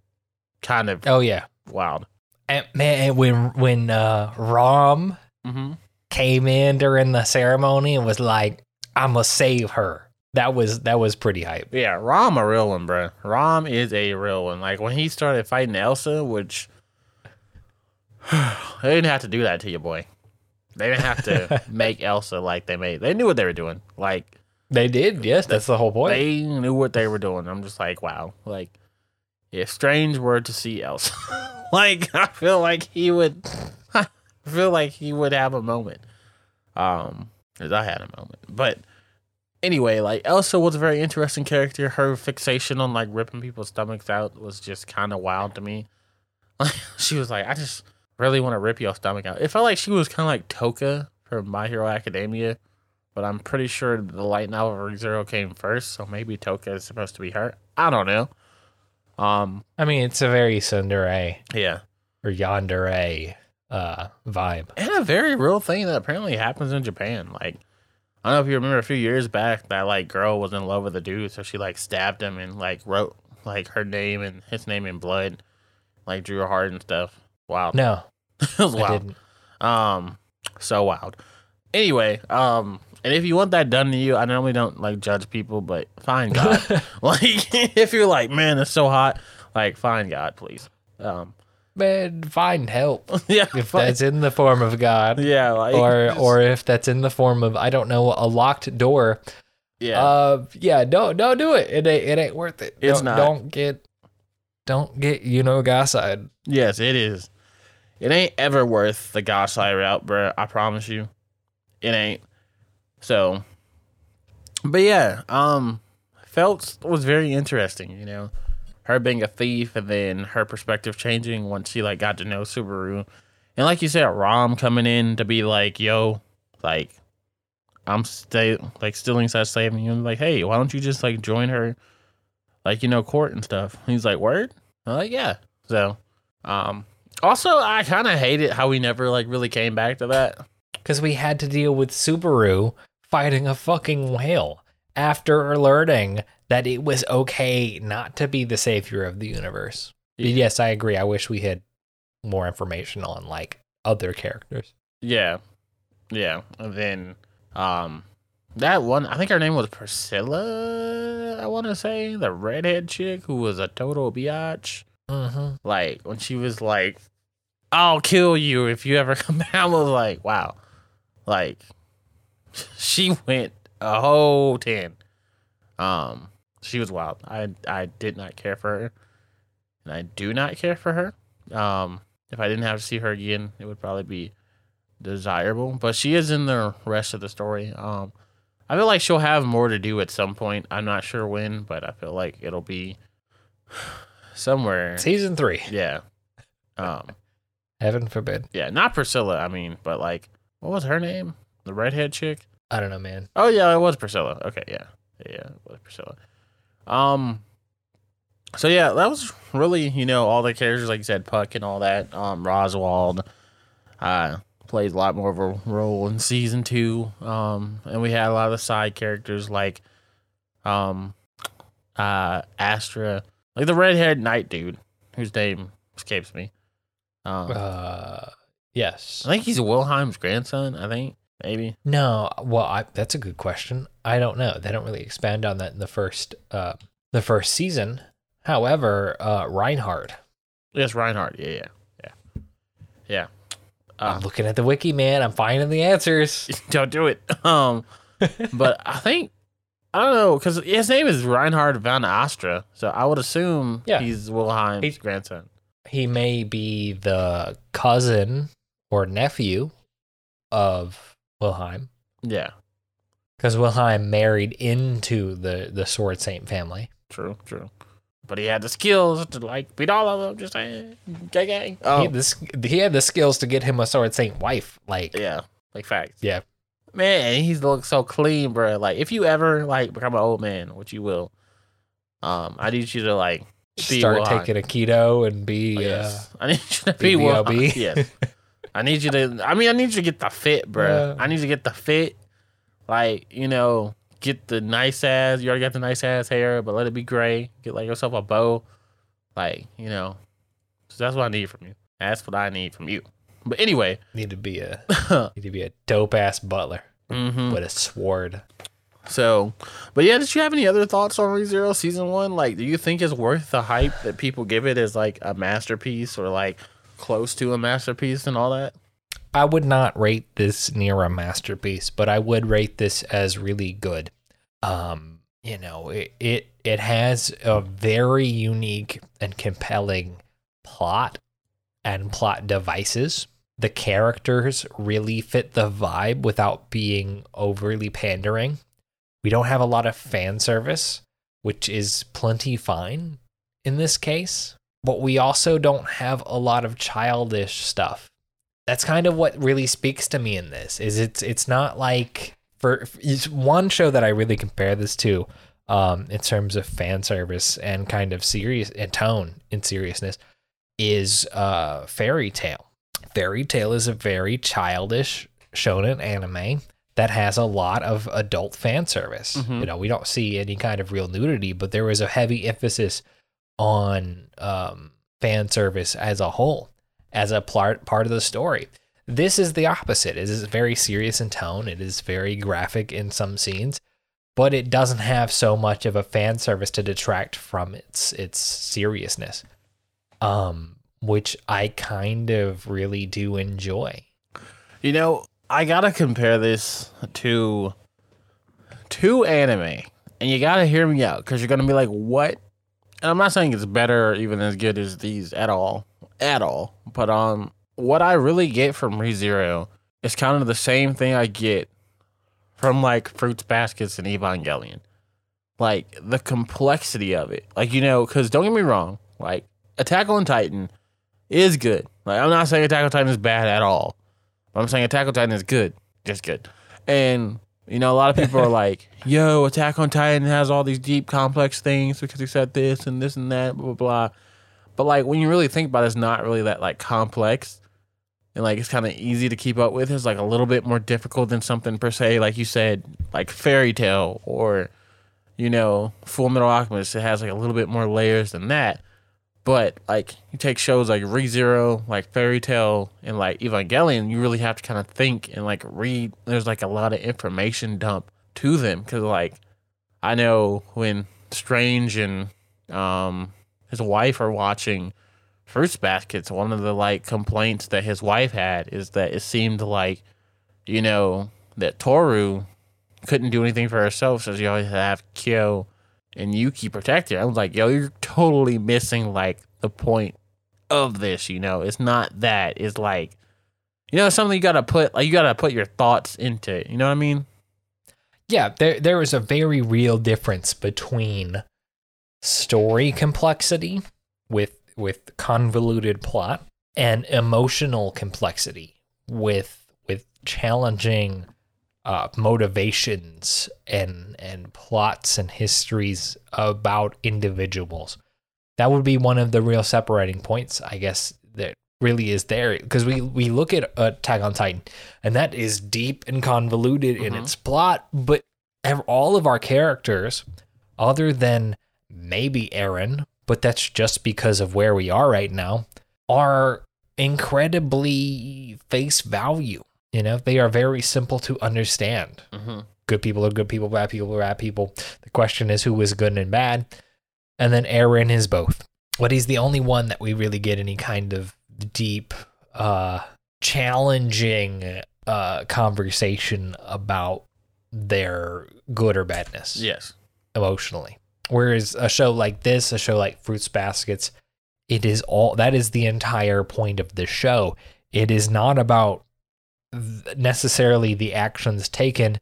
kind of oh yeah wild. and man and when when uh rom Mm-hmm. came in during the ceremony and was like i'm gonna save her that was that was pretty hype. Yeah, Rom a real one, bro. Rom is a real one. Like when he started fighting Elsa, which they didn't have to do that to you, boy. They didn't have to make Elsa like they made. They knew what they were doing. Like They did, yes, that's the whole point. they knew what they were doing. I'm just like, wow. Like if Strange were to see Elsa, like I feel like he would. I feel like he would have a moment. Um, because I had a moment, but anyway, like Elsa was a very interesting character. Her fixation on like ripping people's stomachs out was just kind of wild to me. Like she was like, I just really want to rip your stomach out. It felt like she was kind of like Toga from My Hero Academia, but I'm pretty sure the light novel of ReZero came first, so maybe Toga is supposed to be her. I don't know. Um, I mean, it's a very Tsundere yeah, or Yandere uh vibe. and a very real thing that apparently happens in Japan. Like, I don't know if you remember a few years back that like girl was in love with a dude, so she like stabbed him and like wrote like her name and his name in blood, like drew a heart and stuff. Wow, No, it was I didn't. Um, so wild. Anyway, um, and if you want that done to you, I normally don't like judge people, but fine God, like if you're like, man, it's so hot, like fine God, please. Um, Man, find help. yeah, If fine. that's in the form of God. yeah, like Or just- or if that's in the form of I don't know, a locked door. yeah, Uh yeah, don't don't do it. It ain't it ain't worth it. It's don't, not. don't get don't get you know gaside. yes, it is. It ain't ever worth the light route, bruh. I promise you, it ain't. So, but yeah, um, Phelps was very interesting. You know, her being a thief and then her perspective changing once she like got to know Subaru, and like you said, Rom coming in to be like, "Yo, like, I'm stay like stealing such saving you." And like, hey, why don't you just like join her, like you know, court and stuff? He's like, "Word." I'm like, "Yeah." So, um, also I kind of hated how we never like really came back to that. Because we had to deal with Subaru fighting a fucking whale after learning that it was okay not to be the savior of the universe. Yeah. Yes, I agree. I wish we had more information on like other characters. Yeah. Yeah. And then um that one I think her name was Priscilla, I wanna say. The redhead chick who was a total biatch. Mm-hmm. Like when she was like, I'll kill you if you ever come back. I was like, wow. Like she went a whole ten. Um she was wild. I I did not care for her. And I do not care for her. Um if I didn't have to see her again, it would probably be desirable. But she is in the rest of the story. Um, I feel like she'll have more to do at some point. I'm not sure when, but I feel like it'll be somewhere. Season three. Yeah. Um, Heaven forbid. yeah, not Priscilla. I mean, but like, what was her name? The redhead chick. I don't know, man. Oh yeah, it was Priscilla. Okay, yeah, yeah, it was Priscilla. Um, so yeah, that was really you know all the characters like you said, Puck and all that. Um, Roswaal, uh, plays a lot more of a role in season two. Um, and we had a lot of the side characters like, um, uh, Astrea, like the red-haired knight dude whose name escapes me. Um, Uh, yes. I think he's Wilhelm's grandson. I think maybe. No, well, I, that's a good question. I don't know. They don't really expand on that in the first uh the first season. However, uh Reinhard. Yes, Reinhard. Yeah, yeah, yeah, yeah. I'm Uh, looking at the wiki, man. I'm finding the answers. don't do it. Um, but I think I don't know because his name is Reinhard van Astrea, so I would assume Yeah. he's Wilhelm's He's- grandson. He may be the cousin or nephew of Wilhelm, Yeah, because Wilhelm married into the the Sword Saint family. true, true. But he had the skills to like beat all of them. Just saying, gang, gang. He, Oh, had sk- he had the skills to get him a Sword Saint wife. Like, yeah, like facts. Yeah. Man, he's look so clean, bro. Like if you ever like become an old man, which you will, um, I need you to like start Wilhelm. taking a keto and be. Oh, Uh, yes. I need you to be well. BBLB. Yes. I need you to. I mean, I need you to get the fit, bro. Yeah. I need you to get the fit. Like you know, get the nice ass. You already got the nice ass hair, but let it be gray. Get like yourself a bow. Like you know, so that's what I need from you. That's what I need from you. But anyway, need to be a mm-hmm. need to be a dope ass butler with a sword. So, but yeah, did you have any other thoughts on ReZero season one? Like, do you think it's worth the hype that people give it as like a masterpiece or like close to a masterpiece and all that? I would not rate this near a masterpiece, but I would rate this as really good. Um, you know, it it, it has a very unique and compelling plot and plot devices. The characters really fit the vibe without being overly pandering. We don't have a lot of fan service, which is plenty fine in this case, but we also don't have a lot of childish stuff. That's kind of what really speaks to me in this. Is it's it's not like for it's one show that I really compare this to um in terms of fan service and kind of serious and tone in seriousness is uh Fairy Tail. Fairy Tail is a very childish shonen anime that has a lot of adult fan service. Mhm. You know, we don't see any kind of real nudity, but there was a heavy emphasis on um, fan service as a whole, as a part part of the story. This is the opposite. It is very serious in tone. It is very graphic in some scenes, but it doesn't have so much of a fan service to detract from its its seriousness. Um, which I kind of really do enjoy. You know, I gotta compare this to to anime, and you gotta hear me out because you're gonna be like, "What?" And I'm not saying it's better or even as good as these at all, at all. But um, what I really get from ReZero is kind of the same thing I get from like Fruits Baskets and Evangelion, like the complexity of it. Like you know, because don't get me wrong, like Attack on Titan is good. Like I'm not saying Attack on Titan is bad at all. But I'm saying Attack on Titan is good, just good. And you know, a lot of people are like, "Yo, Attack on Titan has all these deep, complex things because he said this and this and that, blah blah blah." But like when you really think about it, it's not really that like complex, and like it's kind of easy to keep up with. It's like a little bit more difficult than something per se, like you said, like Fairy Tail or you know, Full Metal Alchemist. It has like a little bit more layers than that. But like you take shows like ReZero, like Fairy Tail, and like Evangelion, you really have to kind of think and like read. There's like a lot of information dump to them because like I know when Strange and um his wife are watching Fruits Baskets, one of the like complaints that his wife had is that it seemed like you know that Toru couldn't do anything for herself, so she always had to have Kyo and Yuki protect her. I was like, yo, you're totally missing like the point of this, you know. It's not that. It's like you know, something you gotta put like you gotta put your thoughts into it. You know what I mean? Yeah, there there is a very real difference between story complexity with with convoluted plot and emotional complexity with with challenging uh, motivations and and plots and histories about individuals. That would be one of the real separating points, I guess, that really is there because we we look at Attack on Titan and that is deep and convoluted in Mhm. its plot, but all of our characters, other than maybe Eren, but that's just because of where we are right now, are incredibly face value. You know, they are very simple to understand. Mm-hmm. Good people are good people, bad people are bad people. The question is who is good and bad. And then Eren is both. But he's the only one that we really get any kind of deep, uh, challenging uh, conversation about their good or badness Yes. emotionally. Whereas a show like this, a show like Fruits Baskets, it is all that is the entire point of the show. It is not about necessarily the actions taken,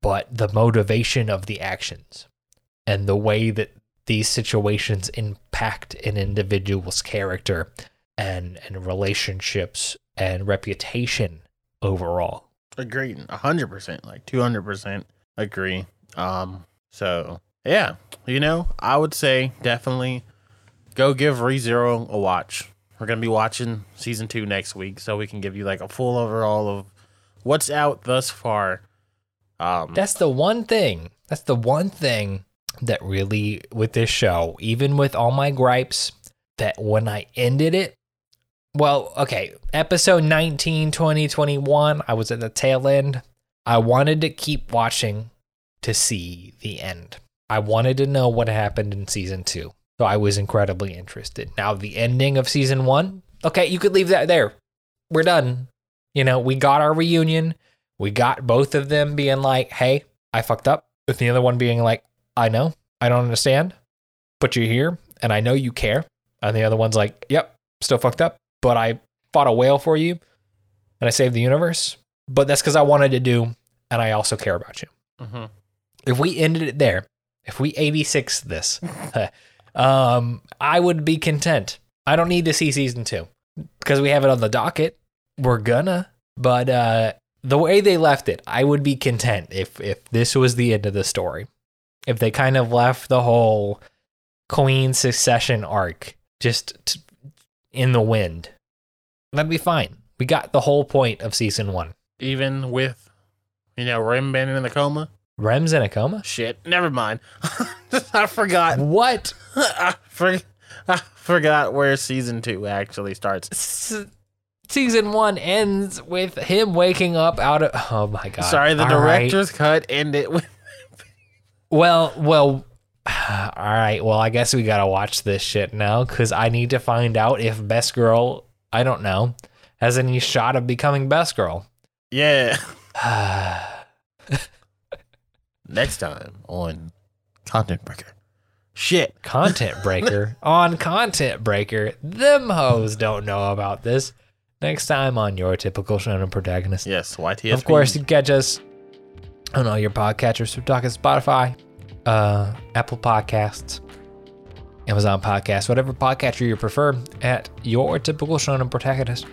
but the motivation of the actions and the way that these situations impact an individual's character and and relationships and reputation overall. Agreed. Hundred percent. Like two hundred percent agree. Um so yeah. You know, I would say definitely go give ReZero a watch. We're gonna be watching season two next week, so we can give you like a full overall of what's out thus far. Um That's the one thing. That's the one thing that really with this show, even with all my gripes, that when I ended it, well, okay, episode 19, 20, 21, I was at the tail end. I wanted to keep watching to see the end. I wanted to know what happened in season two. So I was incredibly interested. Now, the ending of season one, okay, you could leave that there. We're done. You know, we got our reunion. We got both of them being like, hey, I fucked up. With the other one being like, I know, I don't understand, but you're here and I know you care. And the other one's like, yep, still fucked up, but I fought a whale for you and I saved the universe. But that's because I wanted to do, and I also care about you. Mm-hmm. If we ended it there, if we 86 this, um, I would be content. I don't need to see season two because we have it on the docket. We're gonna, but uh, the way they left it, I would be content if if this was the end of the story. If they kind of left the whole Queen succession arc just t- in the wind, that'd be fine. We got the whole point of season one. Even with, you know, Rem being in the coma. Rem's in a coma. Shit, never mind. I forgot. What? I, for, I forgot where season two actually starts. S- season one ends with him waking up out of. Oh my god! Sorry, the All right. director's cut ended with. Well, well. All right. Well, I guess we gotta watch this shit now because I need to find out if Best Girl. I don't know has any shot of becoming Best Girl. Yeah. Next time on Content Breaker. Shit. Content Breaker on Content Breaker. Them hoes don't know about this. Next time on your typical shonen protagonist. Yes, YTS. Of course, you can catch us on all your podcatchers. Talking Spotify, uh, Apple Podcasts, Amazon Podcasts, whatever podcatcher you prefer, at your typical shonen protagonist,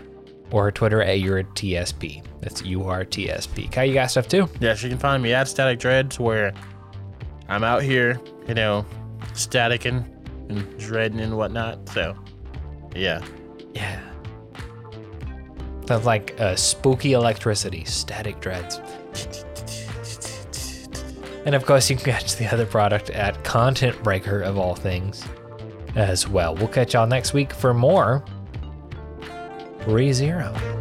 or Twitter at your TSP. That's URTSP. Kai, you got stuff too? Yes, you can find me at Static Dreads, where I'm out here, you know, staticking and dreading and whatnot. So, yeah. Yeah. Sounds like uh, spooky electricity, static dreads. And of course, you can catch the other product at Content Breaker of all things as well. We'll catch y'all next week for more ReZero.